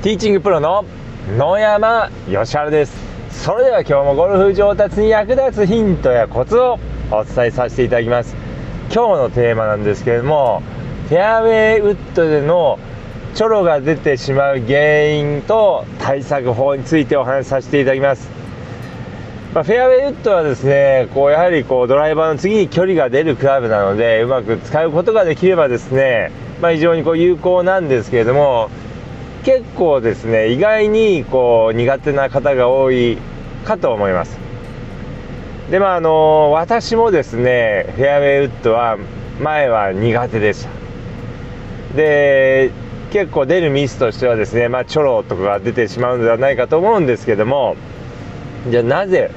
ティーチングプロの野山義晴です。それでは今日もゴルフ上達に役立つヒントやコツをお伝えさせていただきます。今日のテーマなんですけれどもフェアウェイウッドでのチョロが出てしまう原因と対策法についてお話しさせていただきます。まあ、フェアウェイウッドはですねこうやはりこうドライバーの次に距離が出るクラブなのでうまく使うことができればですね、まあ、非常にこう有効なんですけれども結構ですね意外にこう苦手な方が多いかと思います。でまああの私もですねフェアウェイウッドは前は苦手でした。で結構出るミスとしてはですねまあチョロとかが出てしまうのではないかと思うんですけどもじゃあなぜ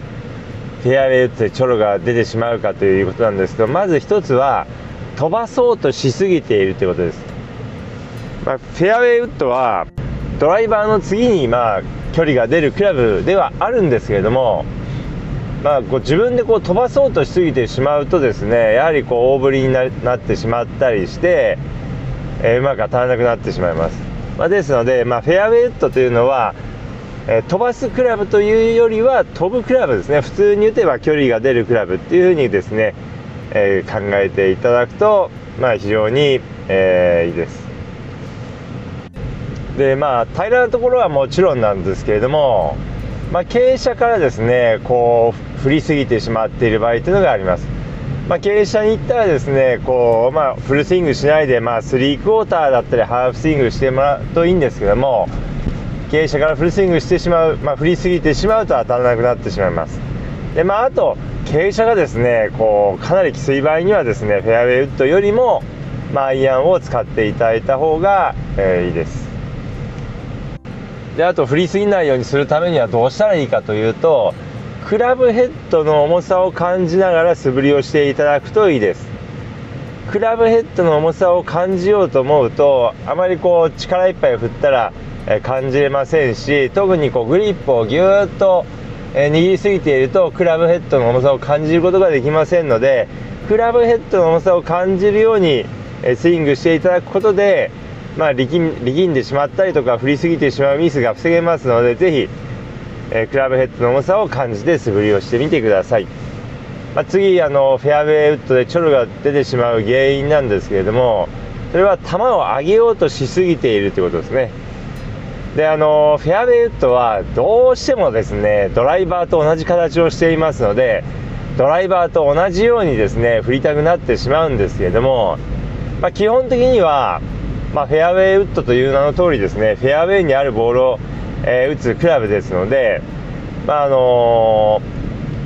フェアウェイウッドでチョロが出てしまうかということなんですけどまず一つは飛ばそうとしすぎているということです、まあ、フェアウェイウッドはドライバーの次にまあ距離が出るクラブではあるんですけれども、まあ、こう自分でこう飛ばそうとしすぎてしまうとですねやはりこう大振りになってしまったりして、えー、うまく当たらなくなってしまいます、まあ、ですので、まあ、フェアウェイウッドというのは、えー、飛ばすクラブというよりは飛ぶクラブですね。普通に打てば距離が出るクラブっていうふうにですね、えー、考えていただくと、まあ、非常に、えいいです。でまあ平らなところはもちろんなんですけれども、まあ、傾斜からですねこう振りすぎてしまっている場合というのがあります、まあ、傾斜に行ったらですねこう、まあ、フルスイングしないで、まあ、3クォーターだったりハーフスイングしてもらうといいんですけども傾斜からフルスイングしてしまう、まあ、振りすぎてしまうと当たらなくなってしまいます。でまああと傾斜がですねこうかなりきつい場合にはですねフェアウェイウッドよりも、まあ、アイアンを使っていただいた方が、えー、いいです。であと振りすぎないようにするためにはどうしたらいいかというとクラブヘッドの重さを感じながら素振りをしていただくといいです。クラブヘッドの重さを感じようと思うとあまりこう力いっぱい振ったら感じれませんし特にこうグリップをぎゅーっと握りすぎているとクラブヘッドの重さを感じることができませんのでクラブヘッドの重さを感じるようにスイングしていただくことでまあ、力力んでしまったりとか振りすぎてしまうミスが防げますのでぜひ、えー、クラブヘッドの重さを感じて素振りをしてみてください、まあ、次あのフェアウェイウッドでチョロが出てしまう原因なんですけれどもそれは球を上げようとしすぎているということですね。であのフェアウェイウッドはどうしてもですねドライバーと同じ形をしていますのでドライバーと同じようにですね振りたくなってしまうんですけれども、まあ、基本的にはまあ、フェアウェイウッドという名の通りですねフェアウェイにあるボールを、えー、打つクラブですので、まああの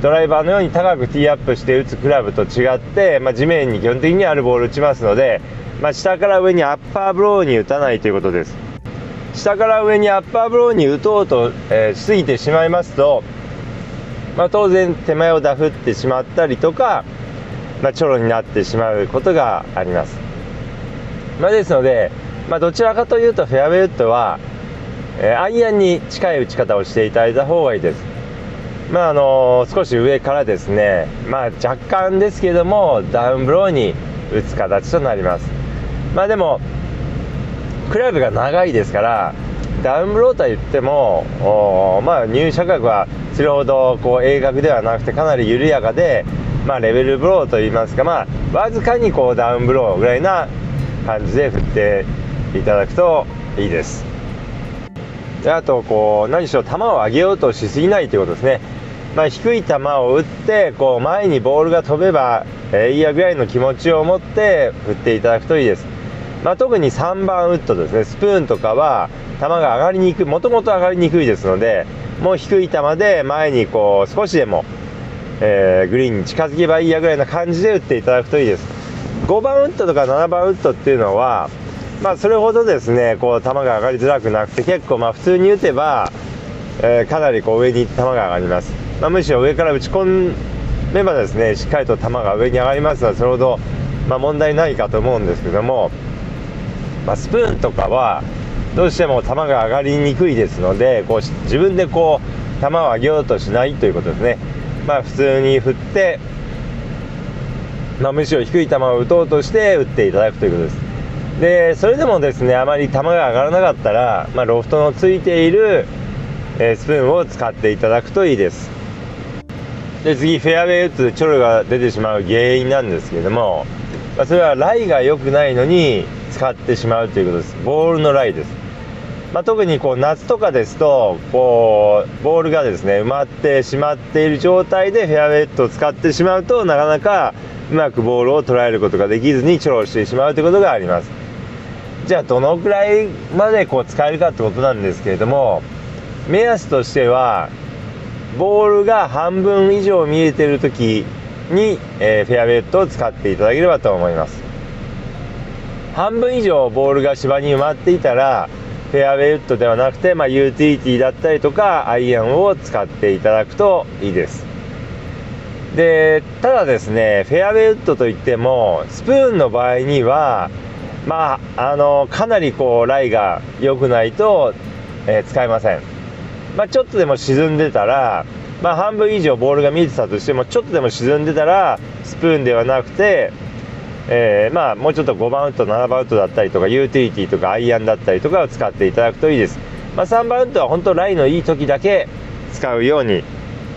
ー、ドライバーのように高くティーアップして打つクラブと違って、まあ、地面に基本的にあるボールを打ちますので、まあ、下から上にアッパーブローに打たないということです。下から上にアッパーブローに打とうと、えー、しすぎてしまいますと、まあ、当然手前をダフってしまったりとか、まあ、チョロになってしまうことがあります。まあ、ですので、まあ、どちらかというとフェアウェイウッドは、えー、アイアンに近い打ち方をしていただいた方がいいです。まああのー、少し上からですね、まあ、若干ですけどもダウンブローに打つ形となります。まあでもクラブが長いですからダウンブローとは言ってもまあ、入射角はそれほどこう鋭角ではなくてかなり緩やかで、まあ、レベルブローといいますか、まあ、わずかにこうダウンブローぐらいな感じで振っていただくといいです。であとこう何しろ球を上げようとしすぎないということですね、まあ、低い球を打ってこう前にボールが飛べば、えー、いいやぐらいの気持ちを持って振っていただくといいです、まあ、特に3番ウッドですねスプーンとかは球が上がりにくいもともと上がりにくいですのでもう低い球で前にこう少しでも、えー、グリーンに近づけばいいやぐらいな感じで打っていただくといいです。5番ウッドとか7番ウッドっていうのは、まあ、それほどですねこう球が上がりづらくなくて結構まあ普通に打てば、えー、かなりこう上に球が上がります、まあ、むしろ上から打ち込めばですねしっかりと球が上に上がりますのでそれほど、まあ、問題ないかと思うんですけども、まあ、スプーンとかはどうしても球が上がりにくいですのでこう自分でこう球を上げようとしないということですね、まあ、普通に振ってまあ、むしろ低い球を打とうとして打っていただくということです。でそれでもですねあまり球が上がらなかったら、まあ、ロフトのついている、え、スプーンを使っていただくといいです。で次フェアウェイウッドでチョロが出てしまう原因なんですけれども、まあ、それはライが良くないのに使ってしまうということです。ボールのライです、まあ、特にこう夏とかですとこうボールがですね埋まってしまっている状態でフェアウェイウッドを使ってしまうとなかなかうまくボールを捉えることができずにチョロしてしまうということがあります。じゃあどのくらいまでこう使えるかってことなんですけれども目安としてはボールが半分以上見えてる時に、えー、フェアウェイトを使っていただければと思います。半分以上ボールが芝に埋まっていたらフェアウェイウッドではなくて、まあ、ユーティリティだったりとかアイアンを使っていただくといいです。でただですねフェアウェイウッドといってもスプーンの場合にはまあ、あのかなりこうライが良くないと、えー、使えません、まあ、ちょっとでも沈んでたら、まあ、半分以上ボールが見えてたとしてもちょっとでも沈んでたらスプーンではなくて、えー、まあ、もうちょっと5番ウッド7番ウッドだったりとかユーティリティとかアイアンだったりとかを使っていただくといいです、ま、3番ウッドは本当ライのいい時だけ使うように、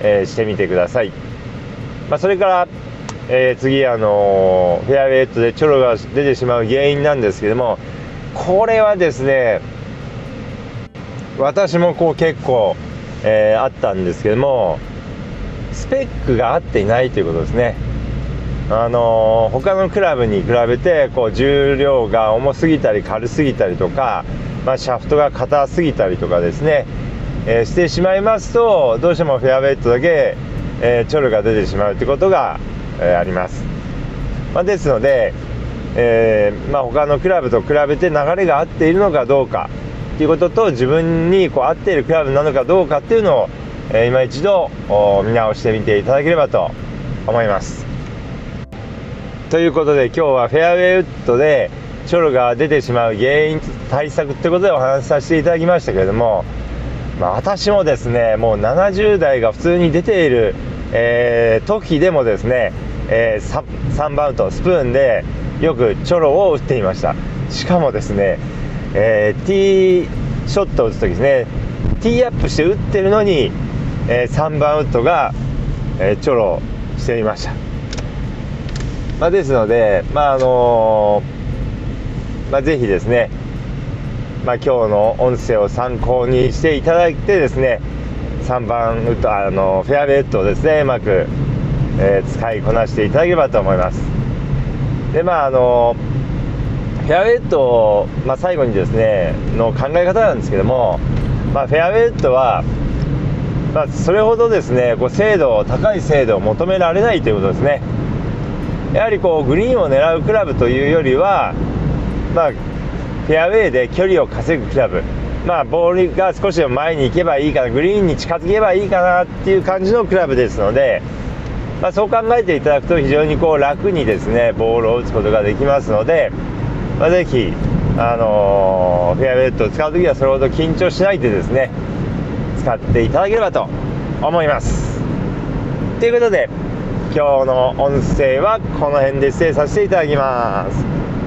えー、してみてください、まそれからえー、次、あのフェアウェイトでチョロが出てしまう原因なんですけどもこれはですね私もこう結構、えー、あったんですけどもスペックが合っていないということですね。あのー、他のクラブに比べてこう重量が重すぎたり軽すぎたりとか、まあ、シャフトが硬すぎたりとかですね、えー、してしまいますとどうしてもフェアウェイトだけ、えー、チョルが出てしまうということがえあります、まあ、ですので、えー、まあ、他のクラブと比べて流れが合っているのかどうかということと自分にこう合っているクラブなのかどうかっていうのを、えー、今一度見直してみていただければと思います。ということで今日はフェアウェイウッドでチョロが出てしまう原因対策ってことでお話しさせていただきましたけれども、まあ、私もですねもう70代が普通に出ている、えー、時でもですねえー、3バウンドスプーンでよくチョロを打っていました。しかもですね、えー、ティーショットを打つ時ですねティーアップして打ってるのに、えー、3番ウッドが、え、チョロしていました、まあ、ですのでまああの、まあ、ぜひですねまあ、今日の音声を参考にしていただいてですね3番ウッドあのフェアウェイウッドをですねうまくえー、使いこなしていただければと思います。でまああのフェアウェイウッド、まあ、最後にですねの考え方なんですけども、まあ、フェアウェイウッドは、まあ、それほどですねこう精度高い精度を求められないということですね。やはりこうグリーンを狙うクラブというよりは、まあ、フェアウェイで距離を稼ぐクラブ。まあ、ボールが少しでも前に行けばいいかなグリーンに近づけばいいかなっていう感じのクラブですので、まあ、そう考えていただくと非常にこう楽にですねボールを打つことができますので、まあ、ぜひ、あのー、フェアウェイトを使う時はそれほど緊張しないでですね使っていただければと思います。ということで今日の音声はこの辺で失礼させていただきます。